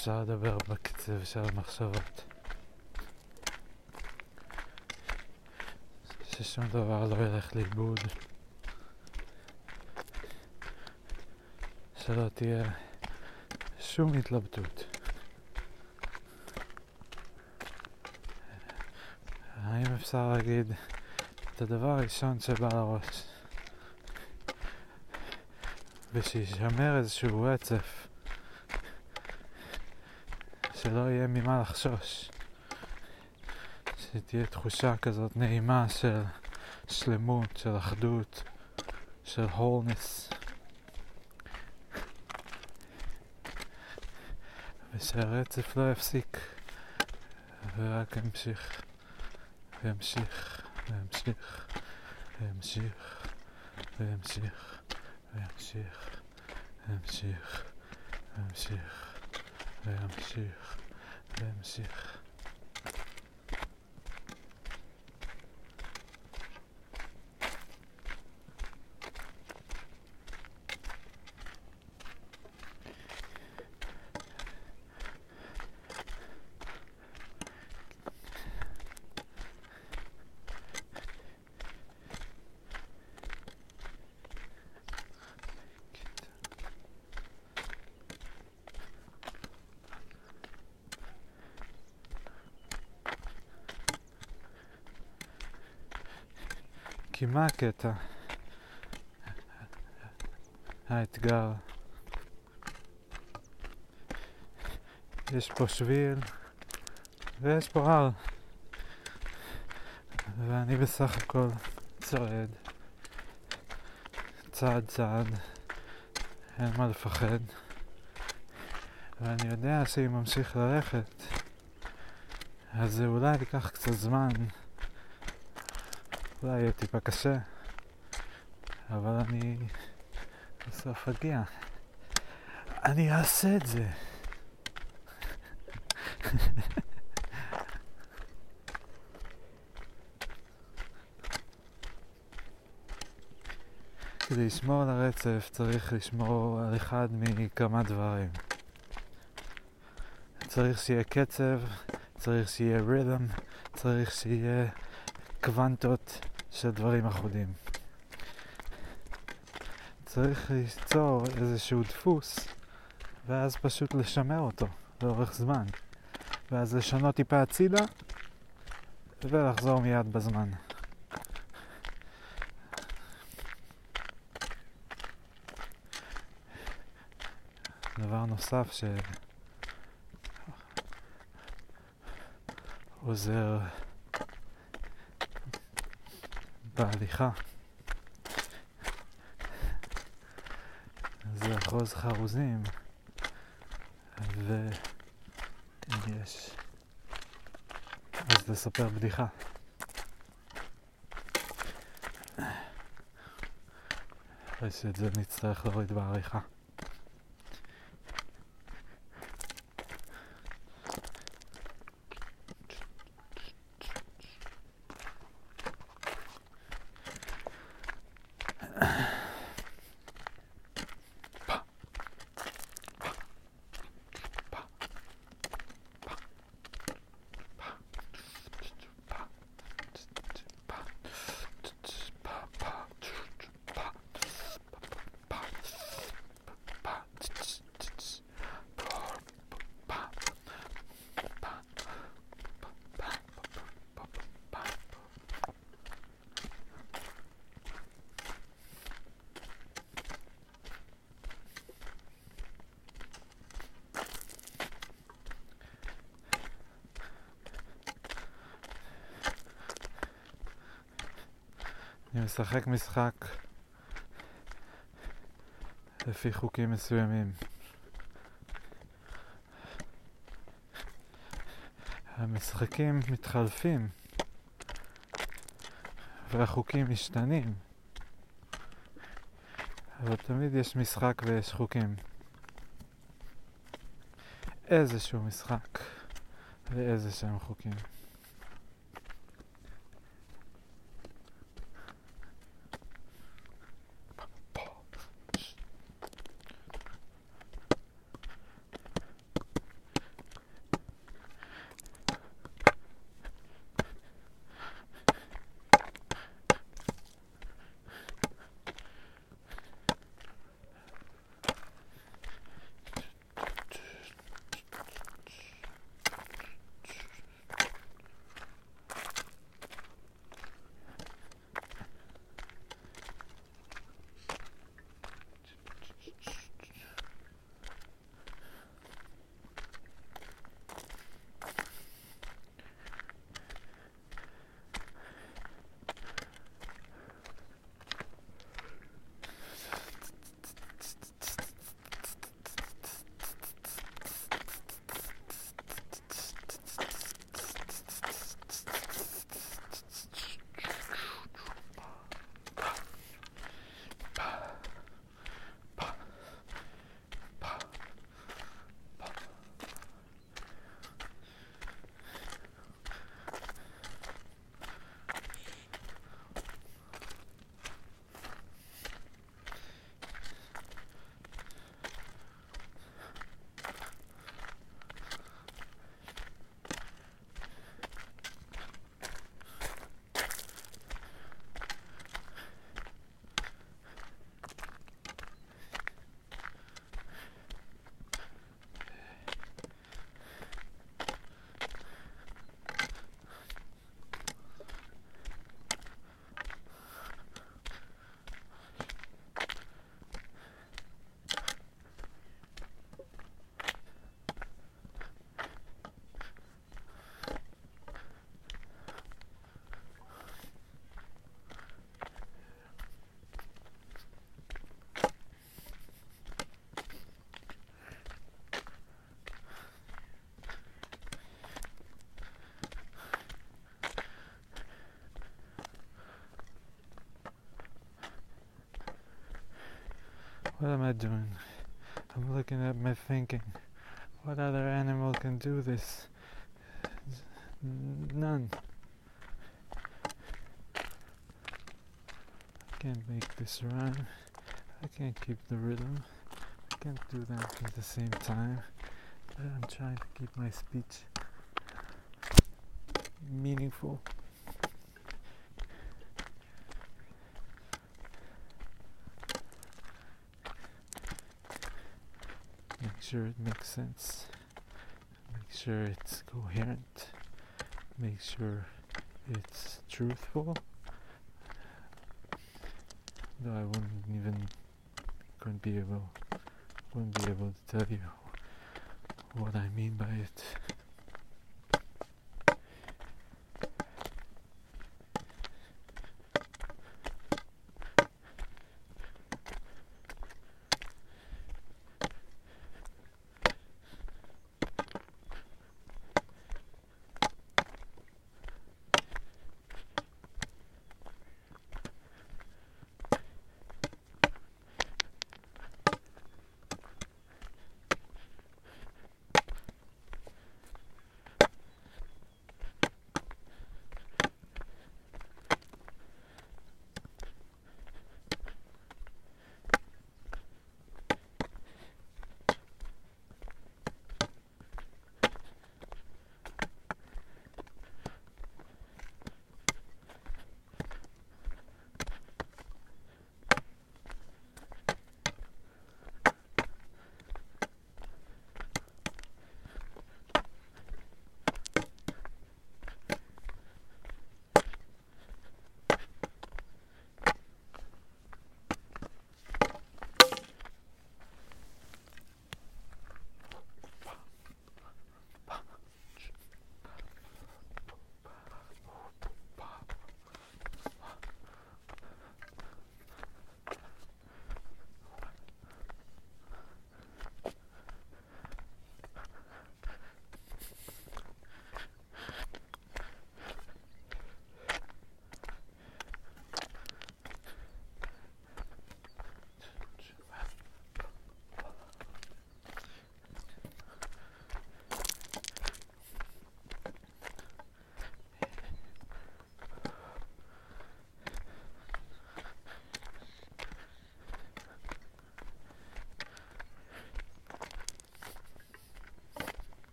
אפשר לדבר בקצב של המחשבות. ששום דבר לא ילך לאיבוד. שלא תהיה שום התלבטות. האם אפשר להגיד את הדבר הראשון שבא לראש? ושישמר איזשהו רצף שלא יהיה ממה לחשוש. שתהיה תחושה כזאת נעימה של שלמות, של אחדות, של הולנס. ושהרצף לא יפסיק, ורק ימשיך, וימשיך, וימשיך, וימשיך, וימשיך, וימשיך, וימשיך, וימשיך, להמשיך, להמשיך. כי מה הקטע? האתגר. יש פה שביל ויש פה הר. ואני בסך הכל צועד. צעד צעד. אין מה לפחד. ואני יודע שאם ממשיך ללכת, אז זה אולי ייקח קצת זמן. אולי יהיה טיפה קשה, אבל אני בסוף אגיע. אני אעשה את זה. כדי לשמור על הרצף צריך לשמור על אחד מכמה דברים. צריך שיהיה קצב, צריך שיהיה רית'ם, צריך שיהיה קוונטות של דברים אחודים. צריך ליצור איזשהו דפוס, ואז פשוט לשמר אותו לאורך זמן. ואז לשנות טיפה הצידה, ולחזור מיד בזמן. דבר נוסף שעוזר בהליכה. זה אחוז חרוזים ואם יש אז לספר בדיחה. אחרי שאת זה נצטרך להוריד בעריכה אני משחק משחק לפי חוקים מסוימים. המשחקים מתחלפים והחוקים משתנים אבל תמיד יש משחק ויש חוקים. איזשהו משחק ואיזה שהם חוקים. What am I doing? I'm looking at my thinking. What other animal can do this? None. I can't make this rhyme. I can't keep the rhythm. I can't do that at the same time. But I'm trying to keep my speech meaningful. Make sure it makes sense. Make sure it's coherent. Make sure it's truthful. Though I wouldn't even couldn't be able wouldn't be able to tell you what I mean by it.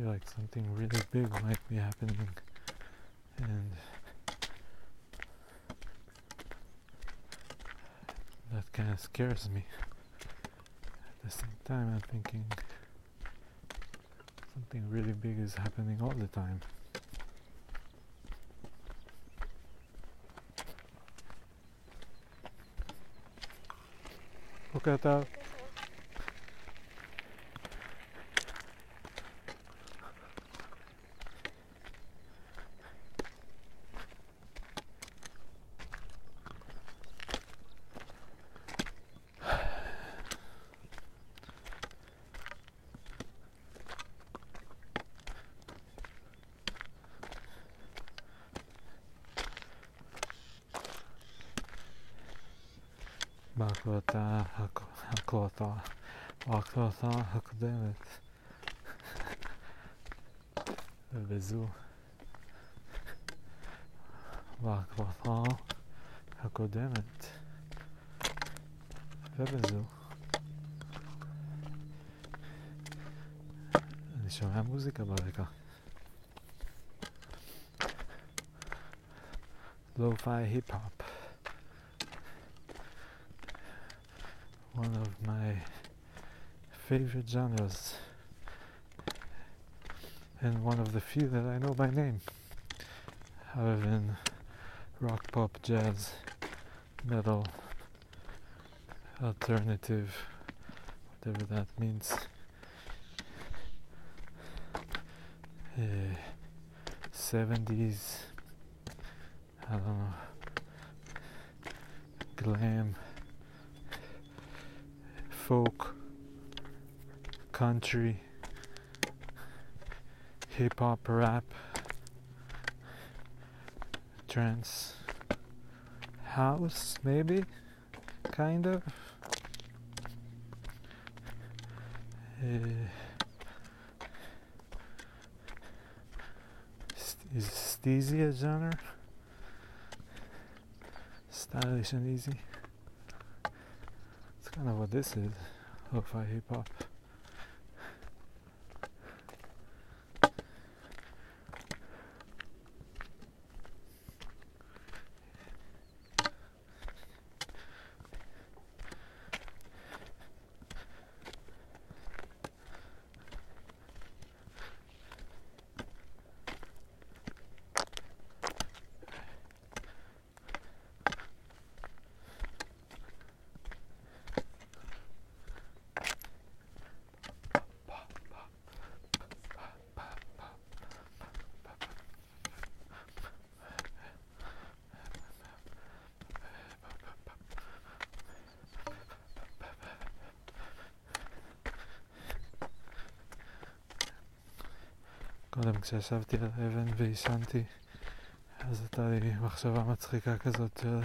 feel like something really big might be happening. And that kind of scares me. At the same time I'm thinking something really big is happening all the time. Look at that. ההקלטה הקודמת. ובזו. בהקלטה הקודמת. ובזו. אני שומע מוזיקה ברקע. Lo-fi hip-hop favorite genres. And one of the few that I know by name. Other than rock, pop, jazz, metal, alternative, whatever that means. Uh, 70s, I don't know, glam, folk, country, hip hop, rap, trance, house, maybe, kind of. Uh, is steezy a genre? Stylish and easy. It's kind of what this is. Lo-fi hip hop. כשישבתי על האבן ועישנתי, אז הייתה לי מחשבה מצחיקה כזאת של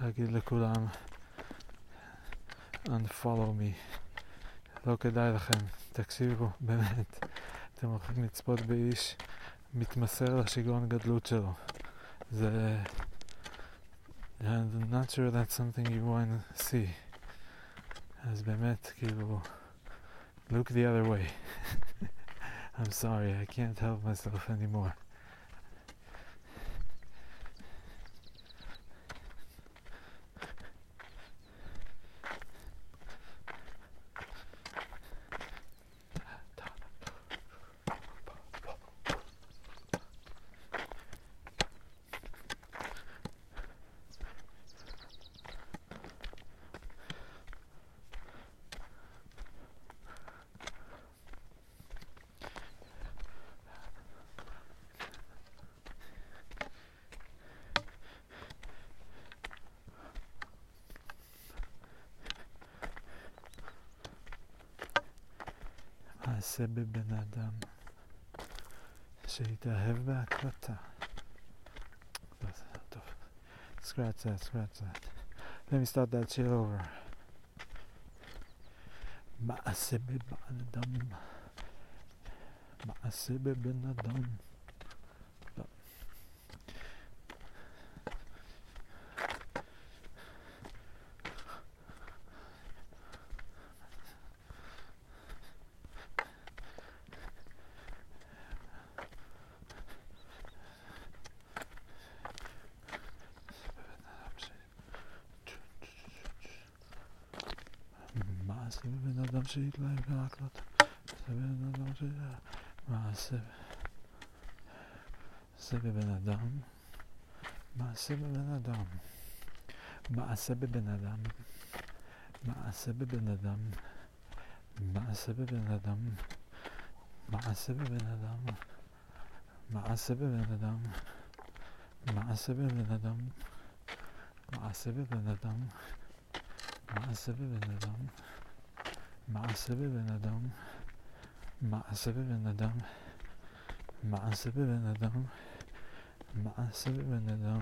להגיד לכולם unfollow me. לא כדאי לכם, תקשיבו, באמת. אתם הולכים לצפות באיש מתמסר לשיגעון גדלות שלו. זה... I'm not sure that's something you want to see. אז באמת, כאילו, look the other way. I'm sorry, I can't help myself anymore. מעשה בבן אדם שהתאהב בהקלטה. לא, זה לא טוב. Scratch that, scratch that. Let me start that shit over. מעשה בבן אדם. מעשה בבן אדם. לא. מעשה בבן אדם שהתלהב בהקלטה. מעשה בבן אדם ש... מעשה... מעשה בבן אדם. מעשה בבן אדם. מעשה בבן אדם. מעשה בבן אדם. מעשה בבן אדם. מעשה בבן אדם. מעשה בבן אדם. מעשה בבן אדם. מעשה בבן אדם. מעשה בבן אדם. מעשה בבן אדם. מעשה בבן אדם. מעשה בבן אדם. מעשה בבן אדם.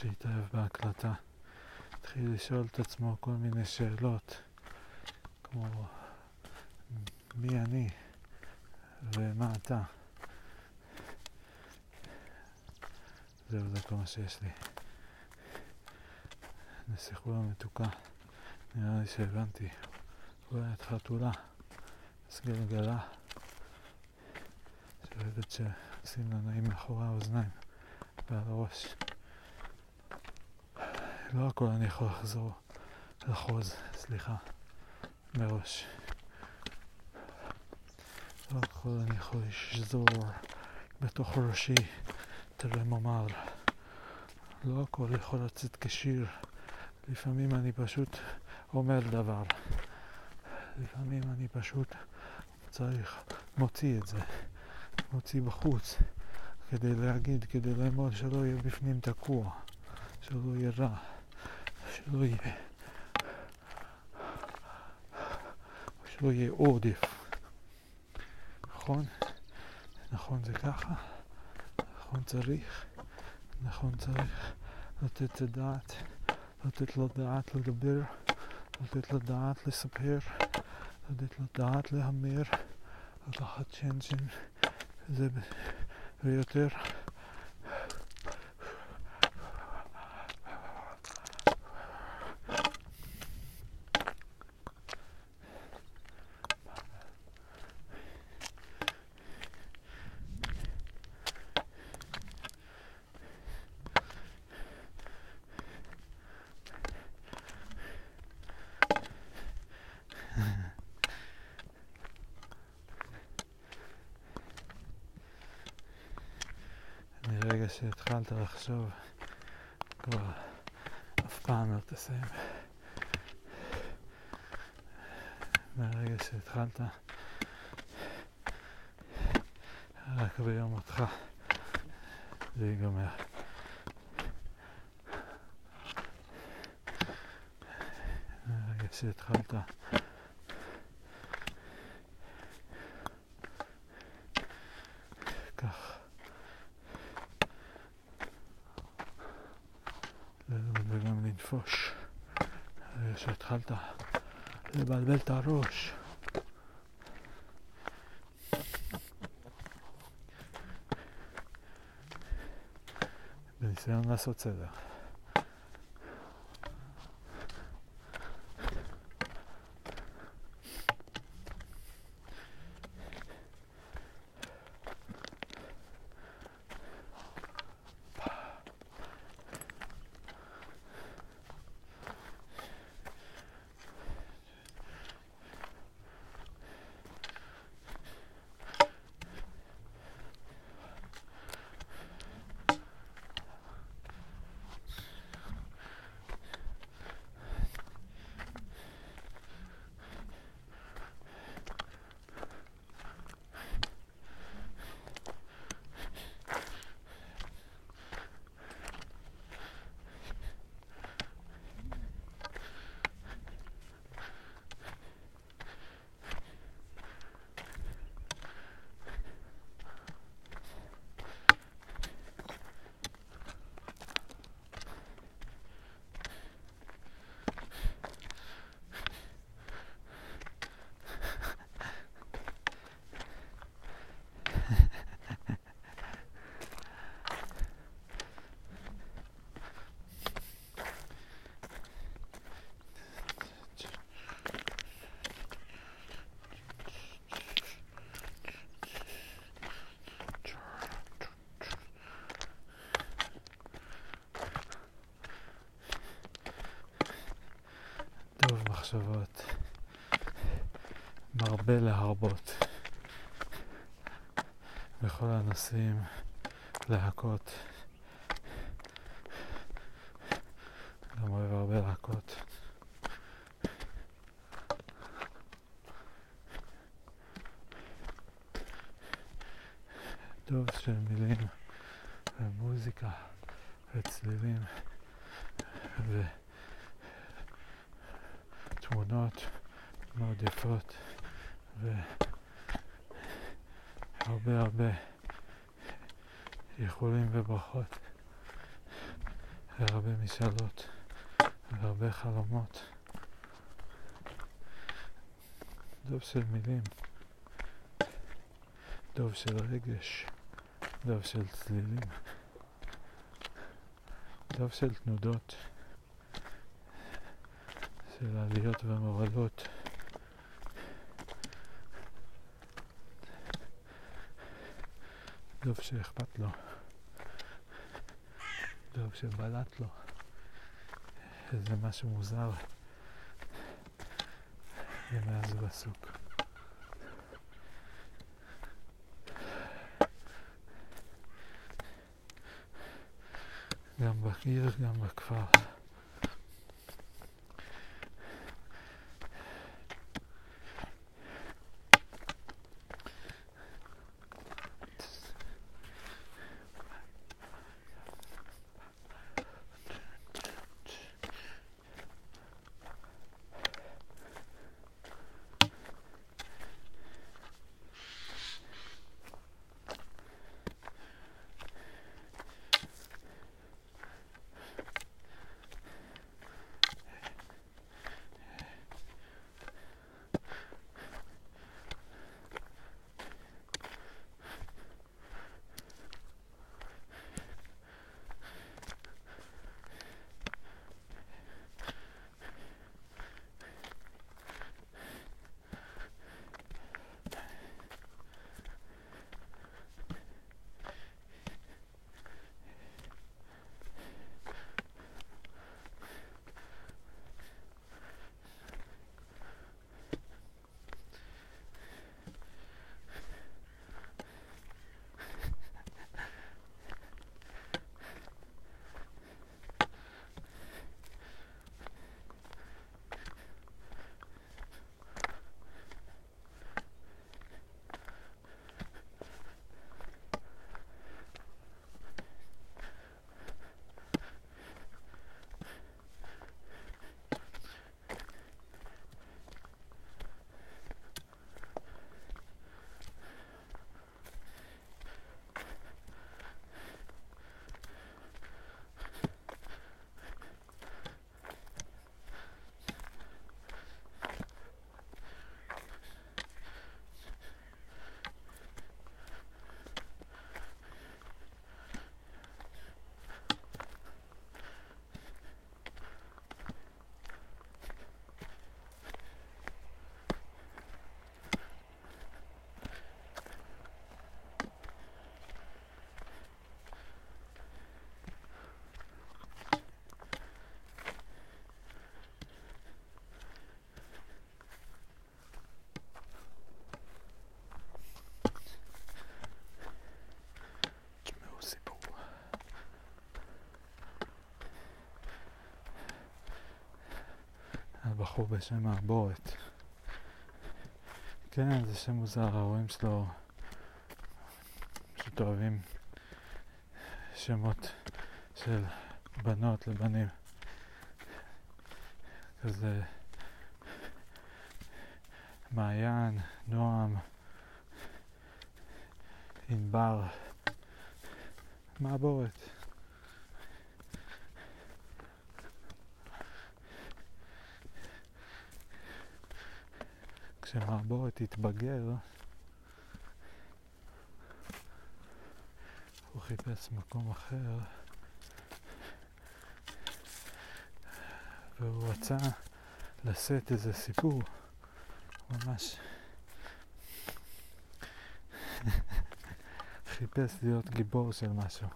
שהתאהב בהקלטה, התחיל לשאול את עצמו כל מיני שאלות, כמו מי אני ומה אתה. זהו, זה כל מה שיש לי. נסיכולה מתוקה, נראה לי שהבנתי. אולי את חתולה, אז גלגלה, שאוהבת שעושים לה נעים מאחורי האוזניים ועל הראש. לא הכל אני יכול לחזור, לחוז, סליחה, מראש. לא הכל אני יכול לשזור בתוך ראשי תרמומר. לא הכל יכול לצאת כשיר. לפעמים אני פשוט אומר דבר. לפעמים אני פשוט צריך, מוציא את זה, מוציא בחוץ, כדי להגיד, כדי לאמור שלא יהיה בפנים תקוע, שלא יהיה רע, שלא יהיה, שלא יהיה עודף. נכון? נכון זה ככה? נכון צריך? נכון צריך לתת את הדעת, לתת לו דעת לדבר, לתת לו דעת לספר. לתת לדעת להמר, לקחת צ'אנסים, זה ויותר. שהתחלת לחשוב, כבר אף פעם לא תסיים. מהרגע שהתחלת, רק ביום אותך זה ייגמר. מהרגע שהתחלת כך וגם לנפוש. שהתחלת לבלבל את הראש. בניסיון לעשות סדר. טוב מחשבות, מרבה להרבות בכל הנושאים, להכות. גם אוהב הרבה להכות. טוב של מילים ומוזיקה וצלילים ו... תמונות מאוד יפות והרבה איחולים וברכות. והרבה משאלות והרבה חלומות. דוב של מילים, דוב של רגש, דוב של צלילים, דוב של תנודות, של עליות ומורדות. דוב שאכפת לו, דוב שבלט לו, איזה משהו מוזר ומאז הוא עסוק. גם בעיר, גם בכפר. בחור בשם מעבורת. כן, זה שם מוזר, ההורים שלו פשוט אוהבים שמות של בנות לבנים. כזה מעיין, נועם, ענבר, מעבורת. כשמעבורת תתבגר, הוא חיפש מקום אחר והוא רצה לשאת איזה סיפור ממש חיפש להיות גיבור של משהו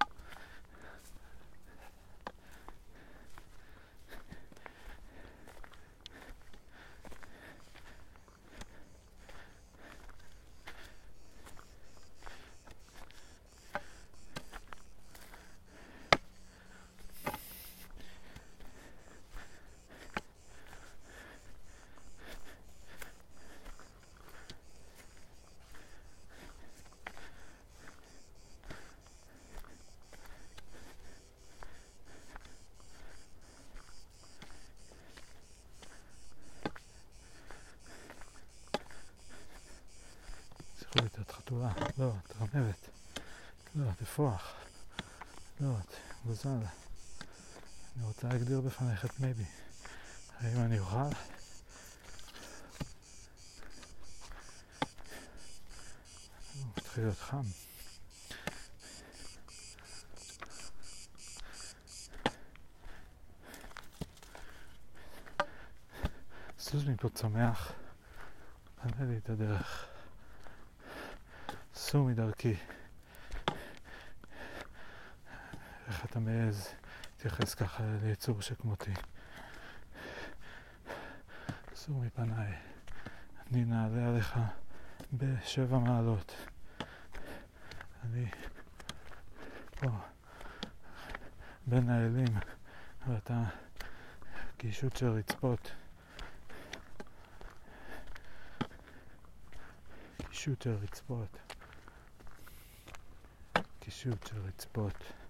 חתולה, לא, תרנבת, לא, תפוח, לא, גוזל, אני רוצה להגדיר בפניך את מייבי. האם אני אוכל? מתחיל להיות חם. סוס מפה צומח, פנה לי את הדרך. סור מדרכי. איך אתה מעז להתייחס ככה ליצור שכמותי? סור מפניי. אני נעלה עליך בשבע מעלות. אני פה בין האלים ואתה קישוט של רצפות. קישוט של רצפות. קישוט של רצפות.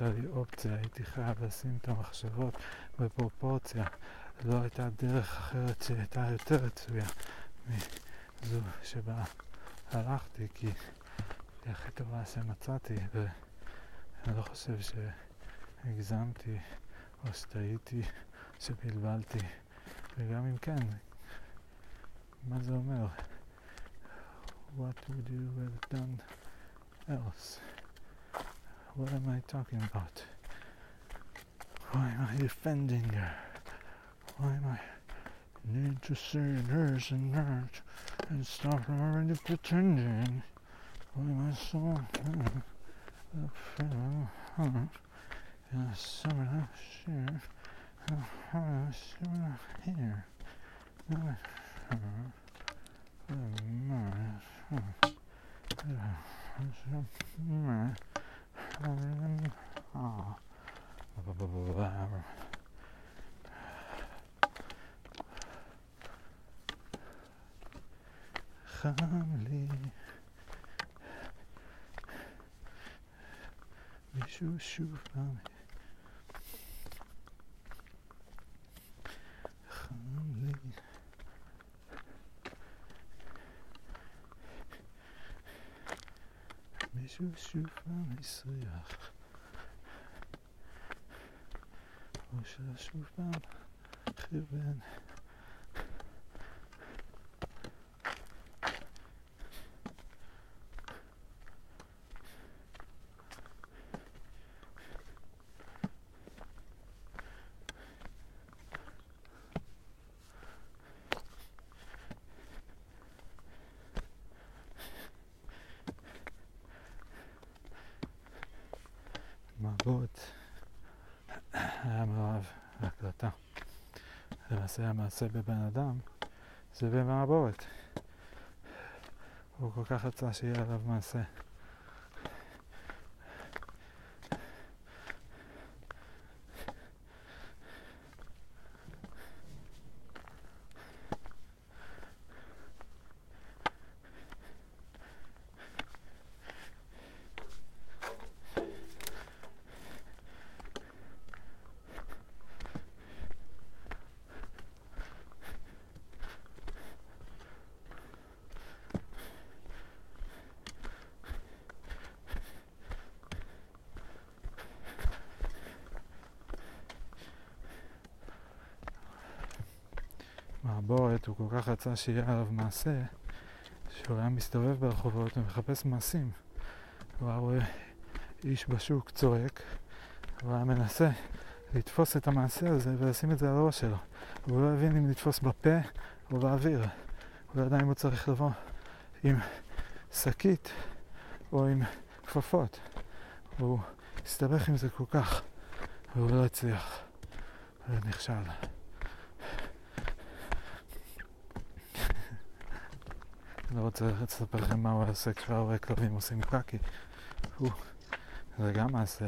הייתה לי אופציה, הייתי חייב לשים את המחשבות בפרופורציה. לא הייתה דרך אחרת שהייתה יותר רצויה מזו שבה הלכתי, כי היא הכי טובה שמצאתי, ואני לא חושב שהגזמתי או שטעיתי, שבלבלתי, וגם אם כן, מה זה אומר? What would you have done else? What am I talking about? Why am I defending her? Why am I need to say this and that and stop already pretending? Why am I so in a summer? A summer here. חם לי מישהו שוב פעם חם לי מישהו שוב פעם הסריח או ששוב פעם חרבן מעבוד היה מאוהב בהקלטה. למעשה המעשה בבן אדם זה במעבורת. הוא כל כך רצה שיהיה עליו מעשה. כל כך רצה שיהיה עליו מעשה, שהוא היה מסתובב ברחובות ומחפש מעשים. הוא היה רואה איש בשוק צועק, הוא היה מנסה לתפוס את המעשה הזה ולשים את זה על הראש שלו. הוא לא הבין אם לתפוס בפה או באוויר. הוא לא ידע אם הוא צריך לבוא עם שקית או עם כפפות. הוא הסתבך עם זה כל כך, והוא לא הצליח. הוא לא רוצה לספר לכם מה הוא עושה כשההורה כלבים עושים קקי. זה גם מעשה.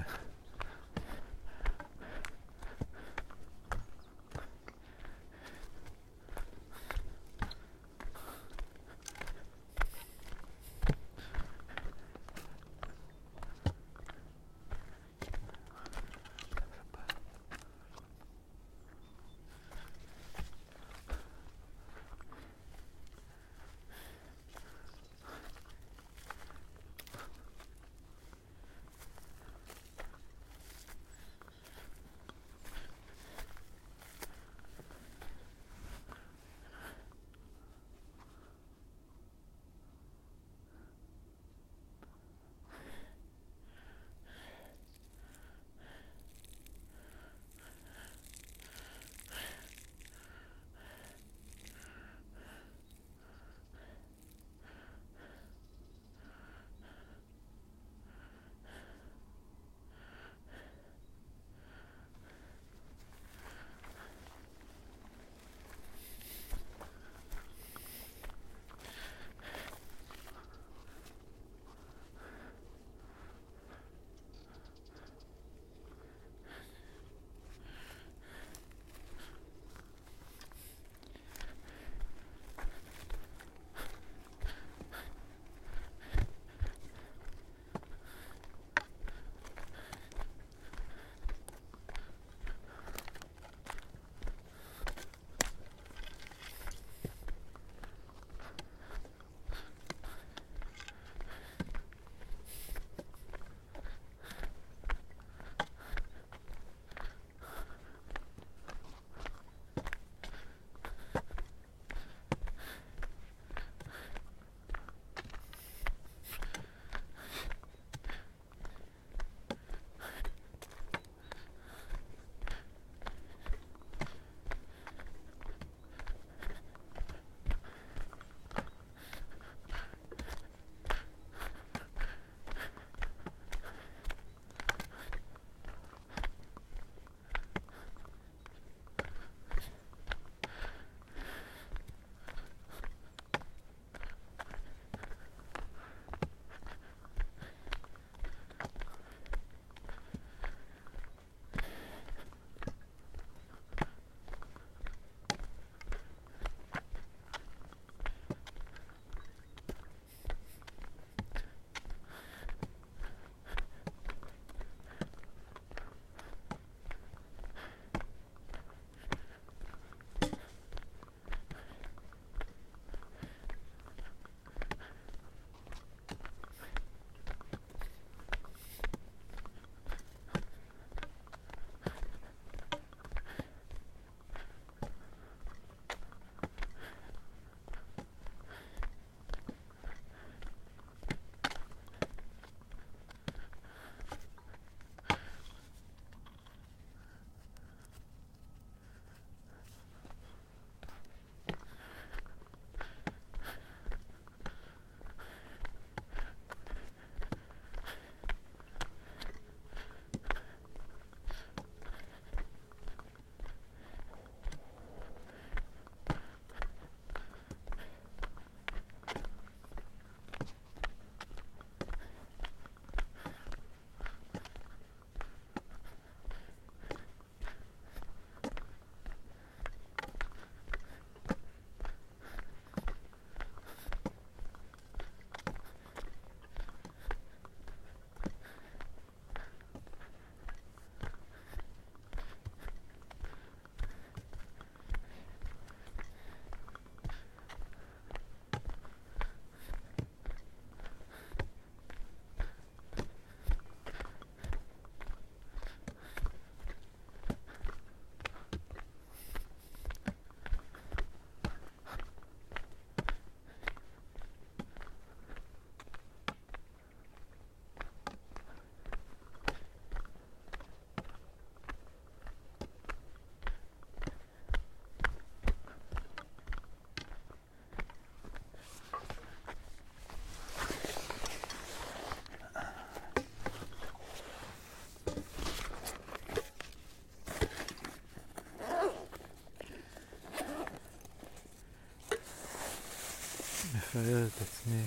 מפאר את עצמי,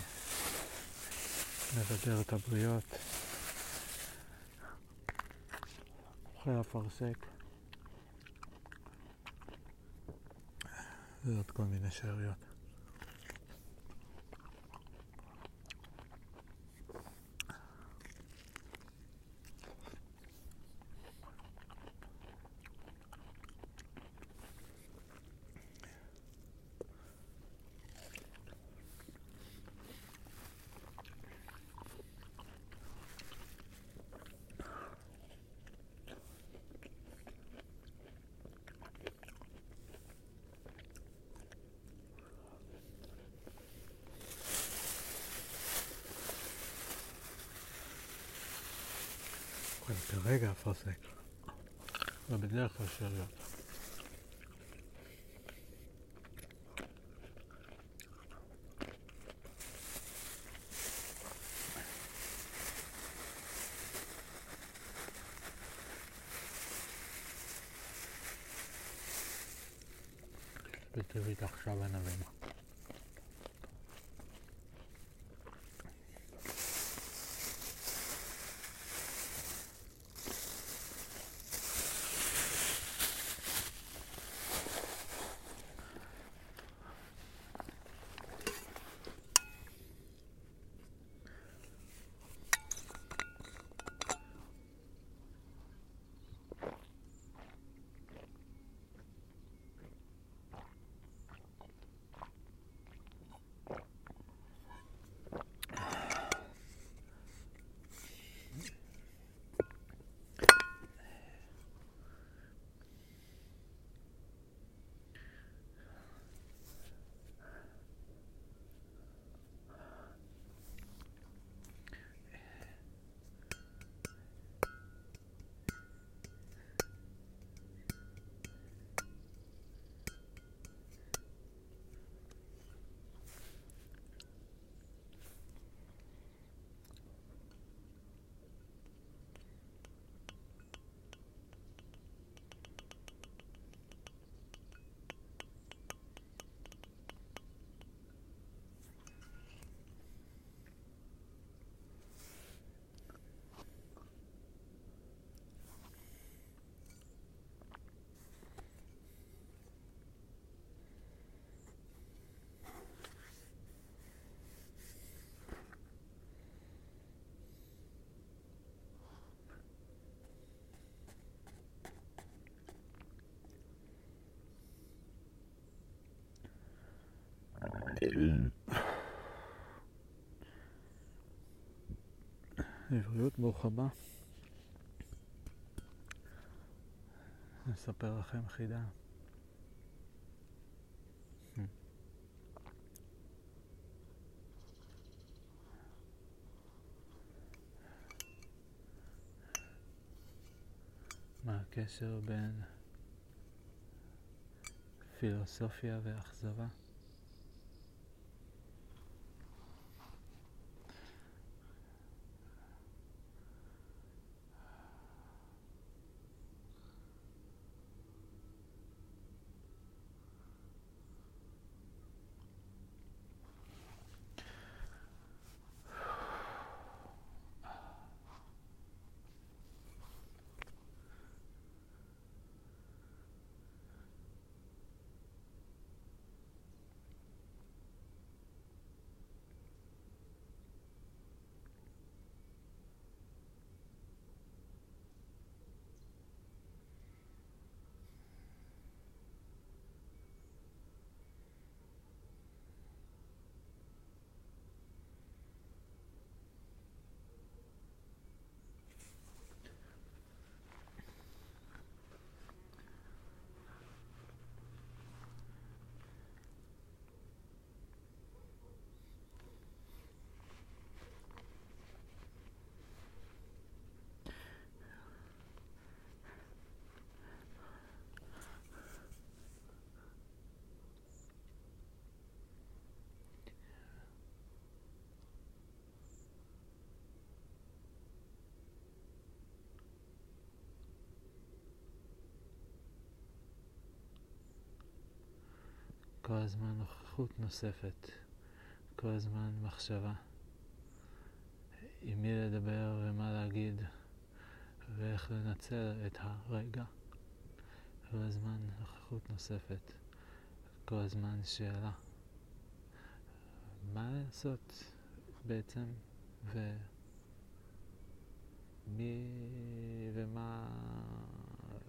מבדר את הבריות, אוכל אפרסק ועוד כל מיני שאריות. אוכל כרגע אפרסק, ובדרך כלל שאריות. בטבעית עכשיו. לבריאות, הבא. אני אספר לכם חידה. מה הקשר בין פילוסופיה ואכזבה? כל הזמן נוכחות נוספת, כל הזמן מחשבה. עם מי לדבר ומה להגיד, ואיך לנצל את הרגע. כל הזמן נוכחות נוספת, כל הזמן שאלה. מה לעשות בעצם, ומי ומה,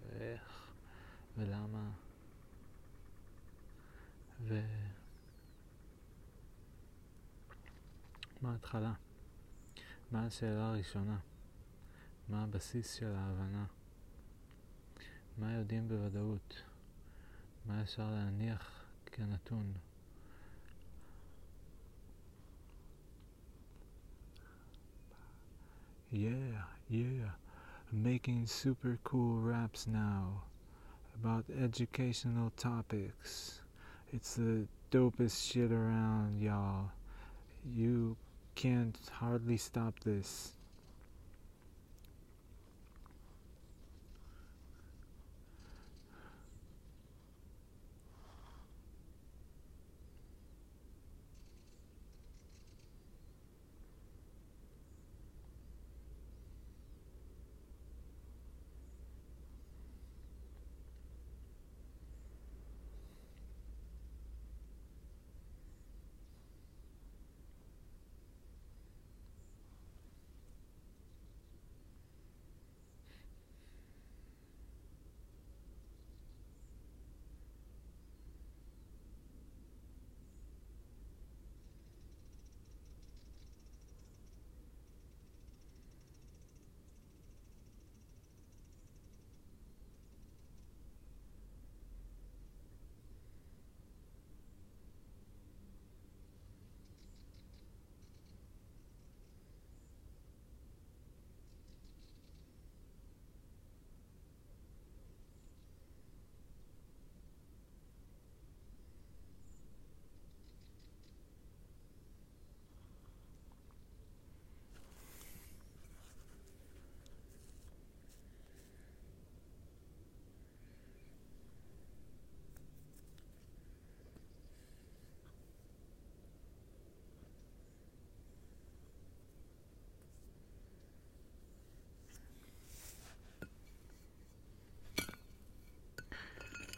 ואיך ולמה, ומה ההתחלה. מה השאלה הראשונה? מה הבסיס של ההבנה? מה יודעים בוודאות? מה אפשר להניח כנתון? Yeah, yeah, making super cool raps now about educational topics. It's the dopest shit around, y'all. You can't hardly stop this.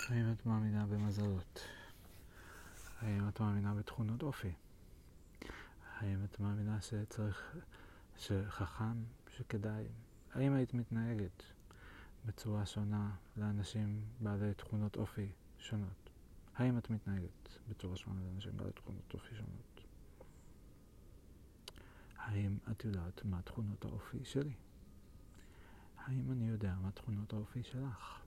האם את מאמינה במזלות? האם את מאמינה בתכונות אופי? האם את מאמינה שצריך, שחכם, שכדאי? האם היית מתנהגת בצורה שונה לאנשים בעלי תכונות אופי שונות? האם את מתנהגת בצורה שונה לאנשים בעלי תכונות אופי שונות? האם את יודעת מה תכונות האופי שלי? האם אני יודע מה תכונות האופי שלך?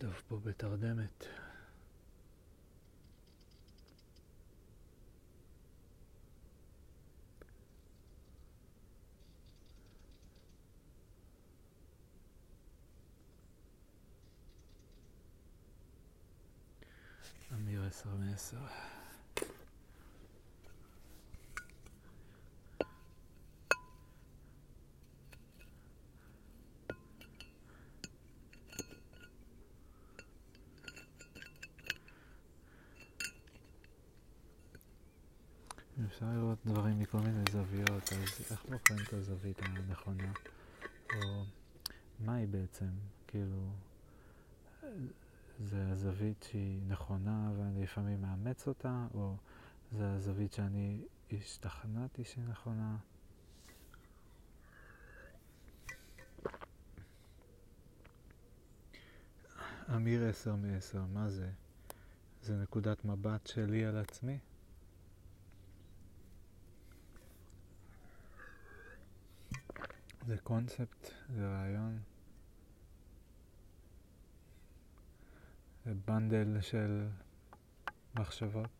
טוב, פה בתרדמת. אמיר עשר מעשר. אפשר לראות דברים מכל מיני זוויות, אז איך בוחרים את הזווית הנכונה? או מהי בעצם? כאילו, זה הזווית שהיא נכונה ואני לפעמים מאמץ אותה, או זה הזווית שאני השתכנעתי שהיא נכונה? אמיר עשר מעשר, מה זה? זה נקודת מבט שלי על עצמי? זה קונספט, זה רעיון, זה בנדל של מחשבות.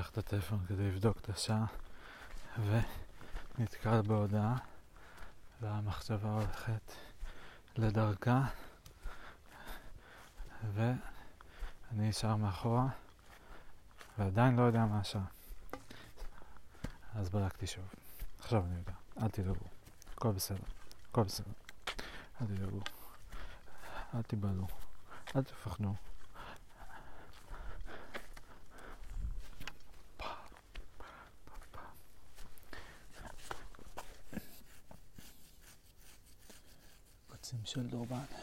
פותח את הטלפון כדי לבדוק את השעה ונתקל בהודעה והמחשבה הולכת לדרכה ואני נשאר מאחורה ועדיין לא יודע מה השעה. אז בדקתי שוב. עכשיו אני יודע. אל תדאגו. הכל בסדר. הכל בסדר. אל תדאגו. אל תיבהלו. אל תפחדו. של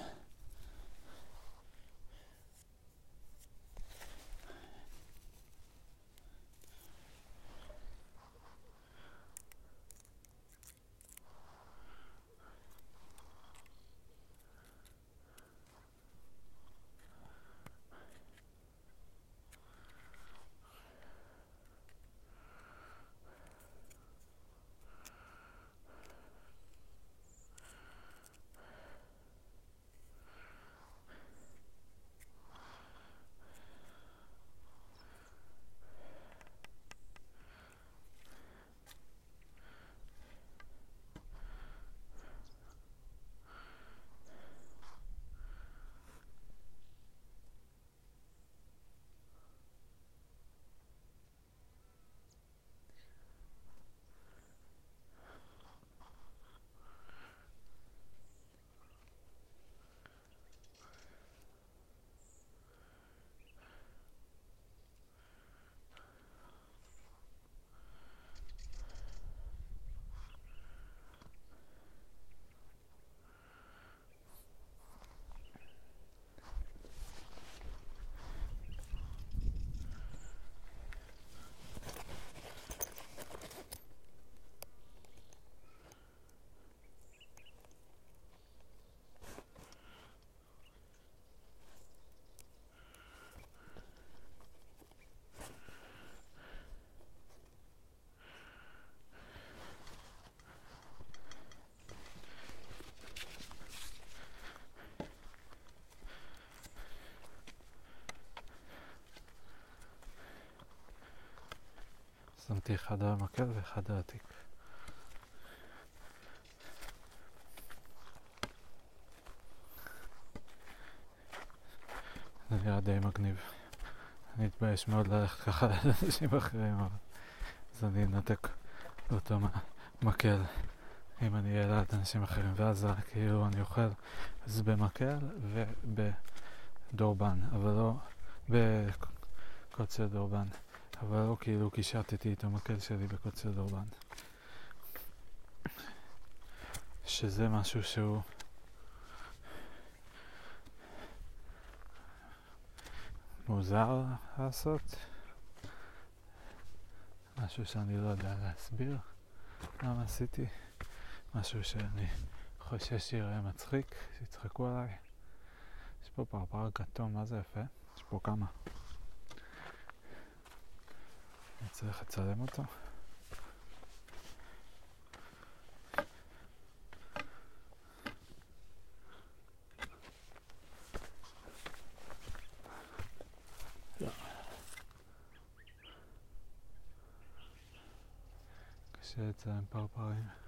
שמתי אחד על המקל ואחד על התיק. זה נראה די מגניב. אני אתבייש מאוד ללכת ככה לאנשים אחרים, אבל אז אני אנתק אותו מקל אם אני אהיה ליד אנשים אחרים, ואז כאילו אני אוכל אז במקל ובדורבן, אבל לא בקוצר דורבן. אבל לא כאילו קישטתי את המקל שלי בקוצר דורבן. שזה משהו שהוא מוזר לעשות, משהו שאני לא יודע להסביר למה עשיתי, משהו שאני חושש שיראה מצחיק, שיצחקו עליי. יש פה פרפר כתום, מה זה יפה? יש פה כמה. אני צריך לצלם אותו. קשה לצלם פרפרים.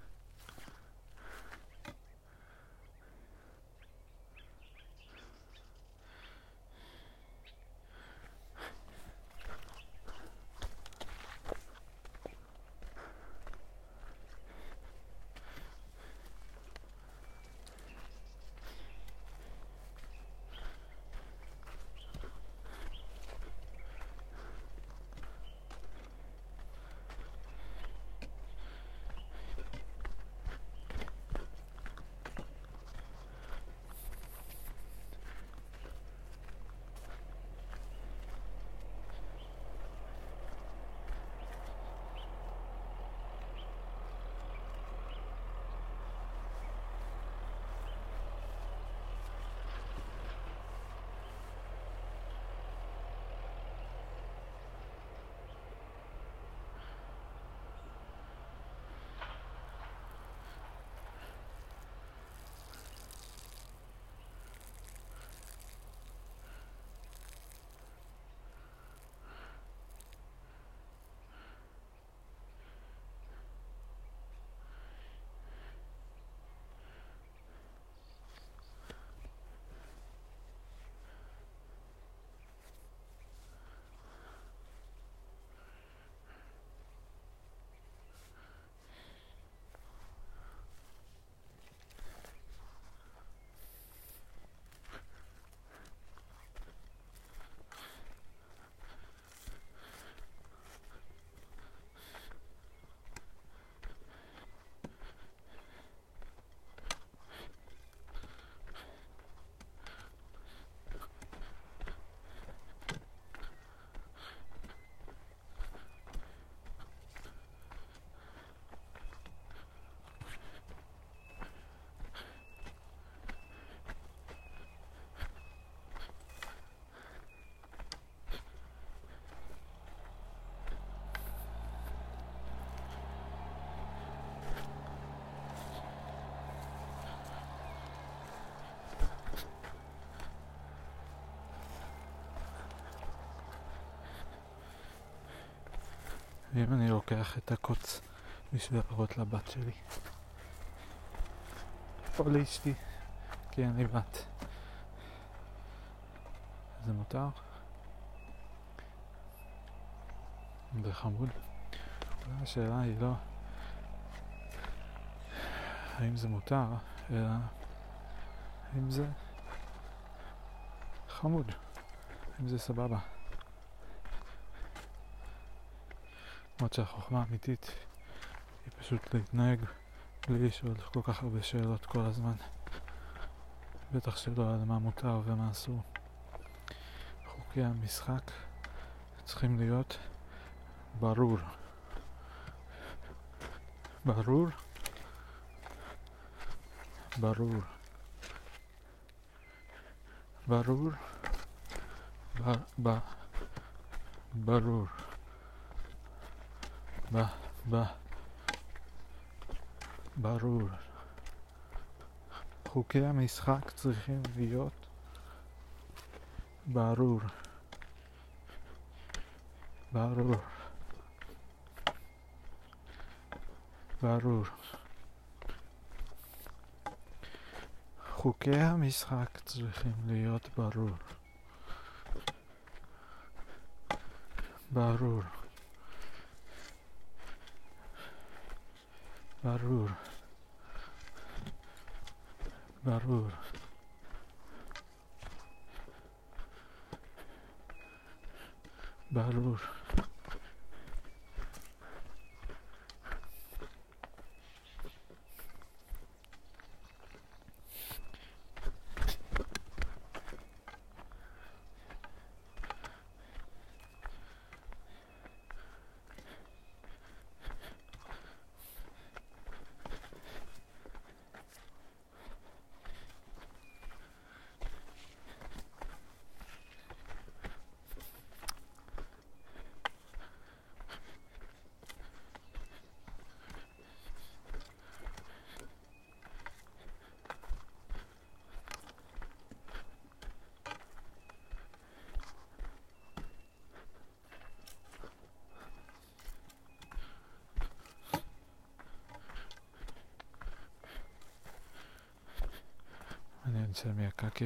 ואם אני לוקח את הקוץ בשביל להראות לבת שלי. או לאשתי, כי אין לי בת. זה מותר? זה חמוד. אולי השאלה היא לא האם זה מותר, אלא האם זה חמוד, האם זה סבבה. למרות שהחוכמה האמיתית היא פשוט להתנהג בלי לשאול כל כך הרבה שאלות כל הזמן. בטח שלא על מה מותר ומה אסור. חוקי המשחק צריכים להיות ברור. ברור? ברור. ברור? ב... ב... ברור. ב... ב... ברור. חוקי המשחק צריכים להיות ברור. ברור. ברור. חוקי המשחק צריכים להיות ברור. ברור. ברור. ברור. ברור. מעניין של מי הקקי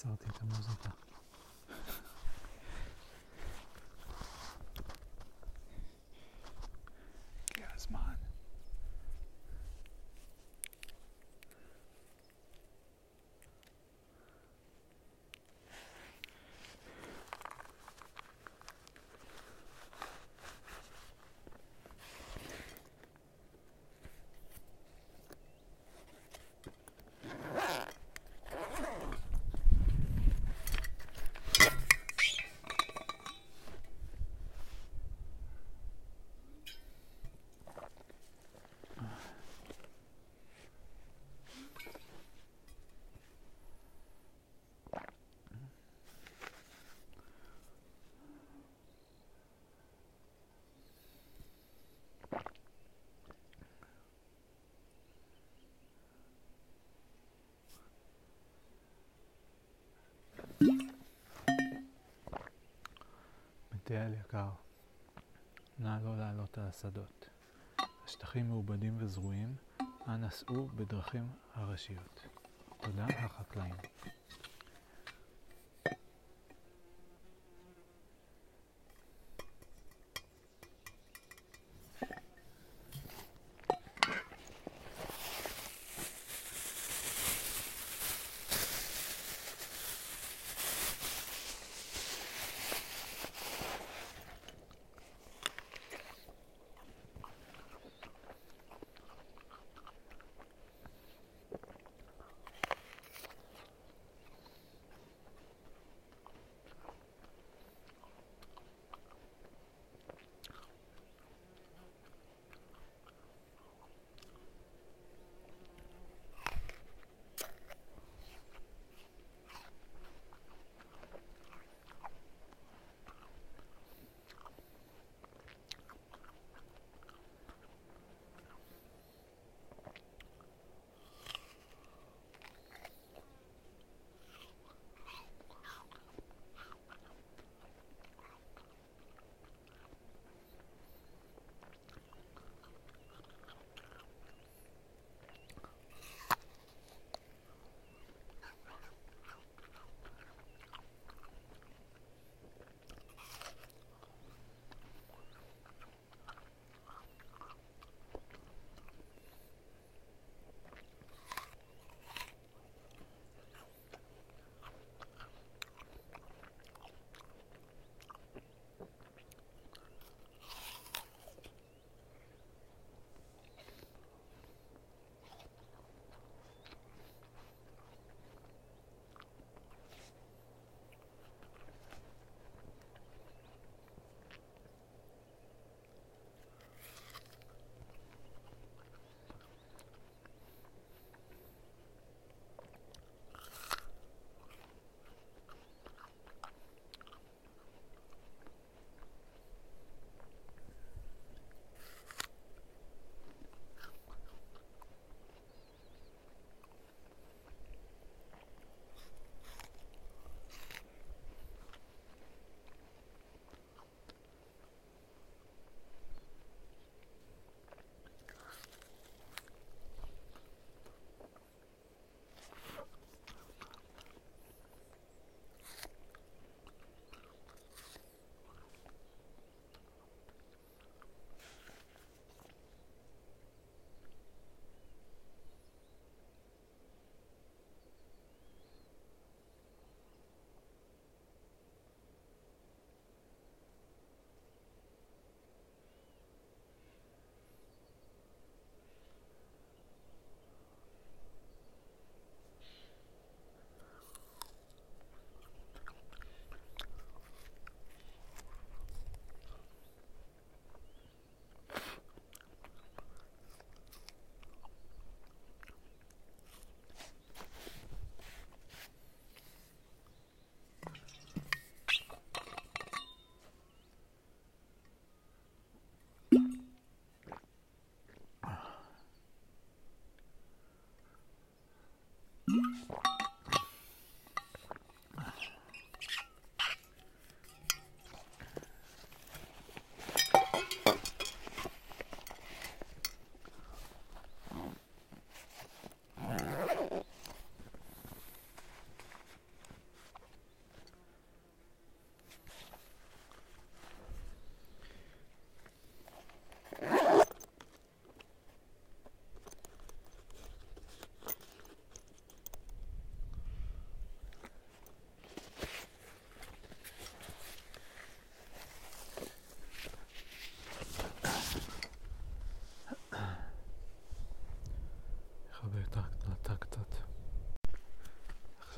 הזה. עצרתי את המוזיקה. הגיע הזמן. מטייל יקר, נא לא לעלות על השדות. השטחים מעובדים וזרועים, אנא סעו בדרכים הראשיות. תודה, החקלאים.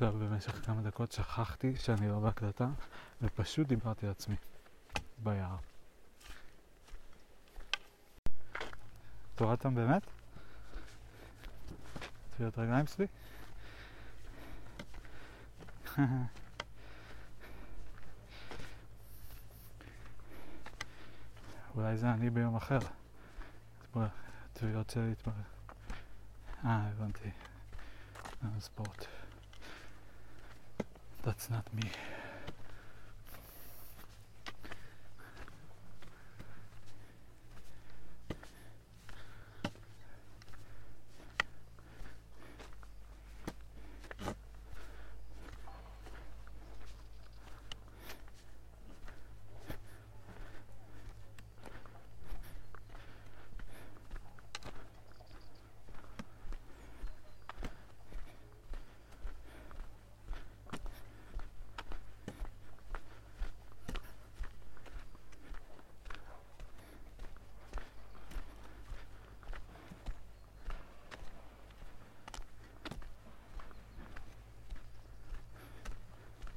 עכשיו במשך כמה דקות שכחתי שאני לא בהקלטה ופשוט דיברתי לעצמי ביער. תורדתם באמת? טביעות רגליים שלי? אולי זה אני ביום אחר. טביעות שלי התברר. אה, הבנתי. ספורט. That's not me.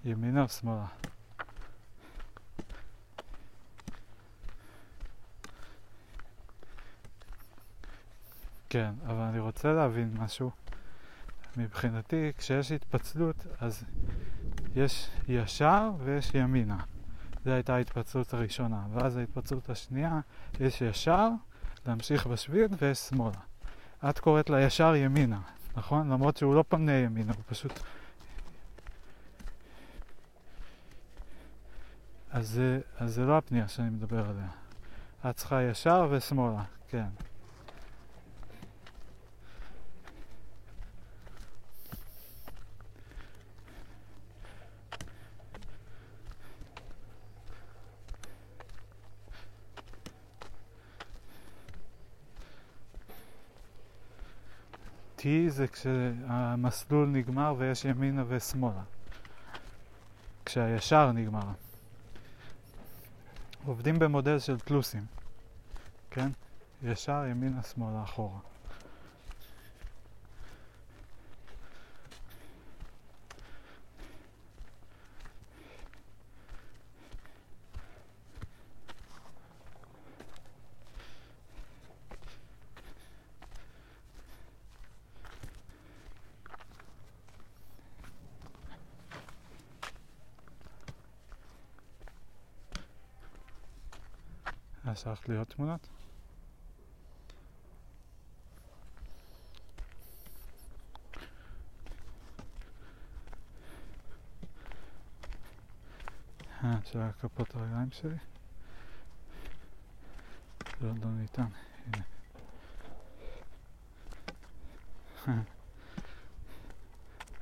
ימינה או שמאלה? כן, אבל אני רוצה להבין משהו. מבחינתי, כשיש התפצלות, אז יש ישר ויש ימינה. זו הייתה ההתפצלות הראשונה. ואז ההתפצלות השנייה, יש ישר, להמשיך בשביל, ויש שמאלה. את קוראת לישר ימינה, נכון? למרות שהוא לא פונה ימינה, הוא פשוט אז זה, אז זה לא הפנייה שאני מדבר עליה. את צריכה ישר ושמאלה, כן. T זה כשהמסלול נגמר ויש ימינה ושמאלה. כשהישר נגמר. עובדים במודל של פלוסים, כן? ישר, ימינה, שמאלה, אחורה. לי עוד תמונות? אה, של הכפות הרגליים שלי? לא, לא ניתן, הנה.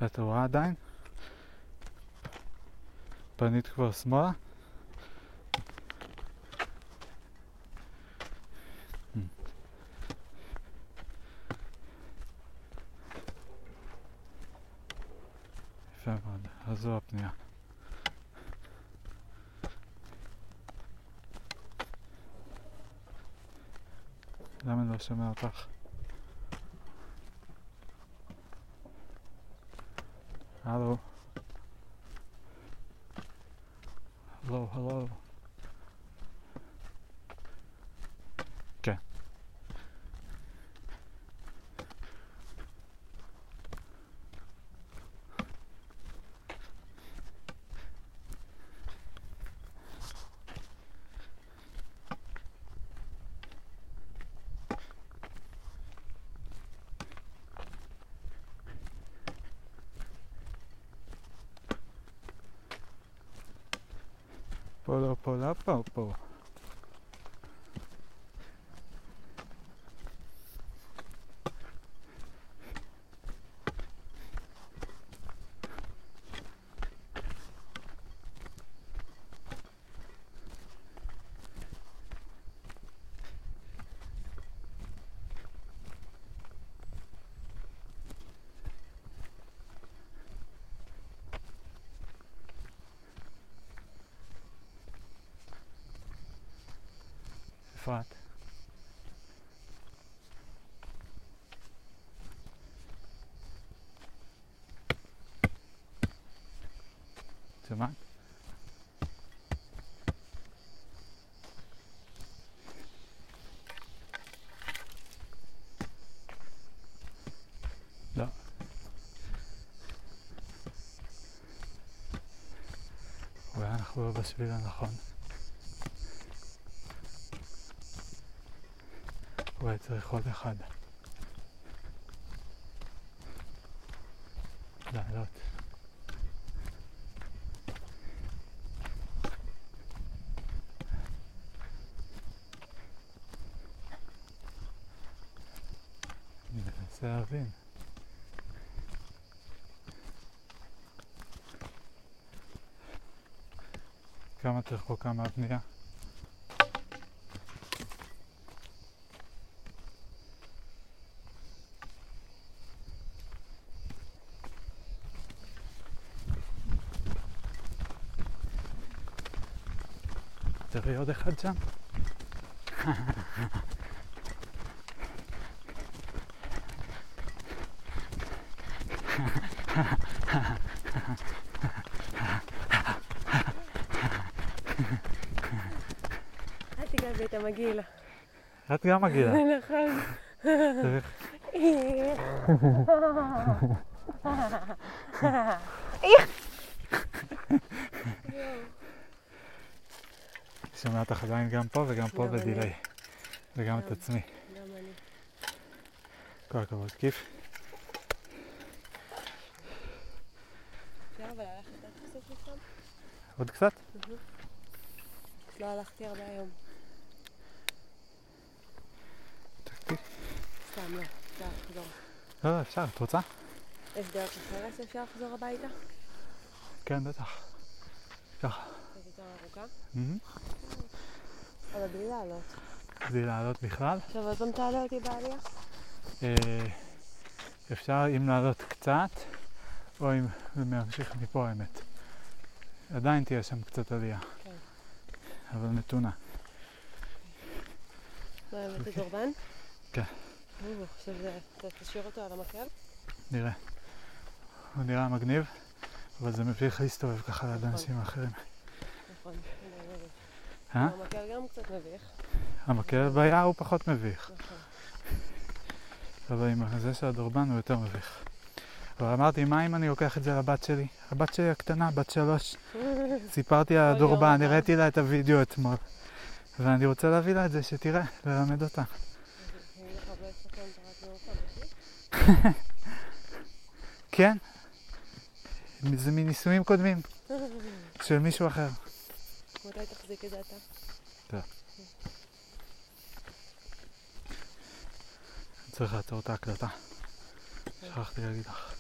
את רואה עדיין? פנית כבר שמאלה? אז זו הפנייה. למה אני לא שומע אותך? הלו? הלו, הלו? פה לא פה לא פה פה אפרת. שמה? לא. אולי אנחנו לא בשביל הנכון. אולי צריך עוד אחד. לעלות. אני להבין. כמה את רחוקה מהבנייה? תראי עוד אחד שם. אל מגעיל. את גם מגעילה. נכון. שומע אותך עדיין גם פה וגם פה. בדיליי. וגם את. עצמי. גם אני. כל הכבוד, כיף. עוד קצת? לא הלכתי הרבה היום. סתם, לא. אפשר לחזור. לא, לא, אפשר, את רוצה? יש דרך אחרת שאפשר לחזור הביתה? כן, בטח. ככה. קצת יותר ארוכה? אבל בלי לעלות. בלי לעלות בכלל. עכשיו עוד פעם תעלה אותי בעלייה? אה, אפשר אם לעלות קצת, או אם להמשיך מפה האמת. עדיין תהיה שם קצת עלייה. כן. אבל מתונה. אוקיי. את דורבן? כן. עכשיו תשאיר אותו על המקל? נראה. הוא נראה מגניב, אבל זה מביך להסתובב ככה ליד נכון. אנשים אחרים. נכון. אה? המקל גם קצת מביך. המקל ביער הוא פחות מביך, נכון. אבל עם זה של הדורבן הוא יותר מביך. אבל אמרתי, מה אם אני לוקח את זה לבת שלי? הבת שלי הקטנה, בת שלוש. סיפרתי על הדורבן, הראיתי לה את הוידאו אתמול. ואני רוצה להביא לה את זה, שתראה, ללמד אותה. אני לך לא אסכם את הרדיו אותך, כן? זה מניסויים קודמים, של מישהו אחר. מתי תחזיק את זה אתה? צריך לעצור את ההקלטה. שכחתי להגיד לך.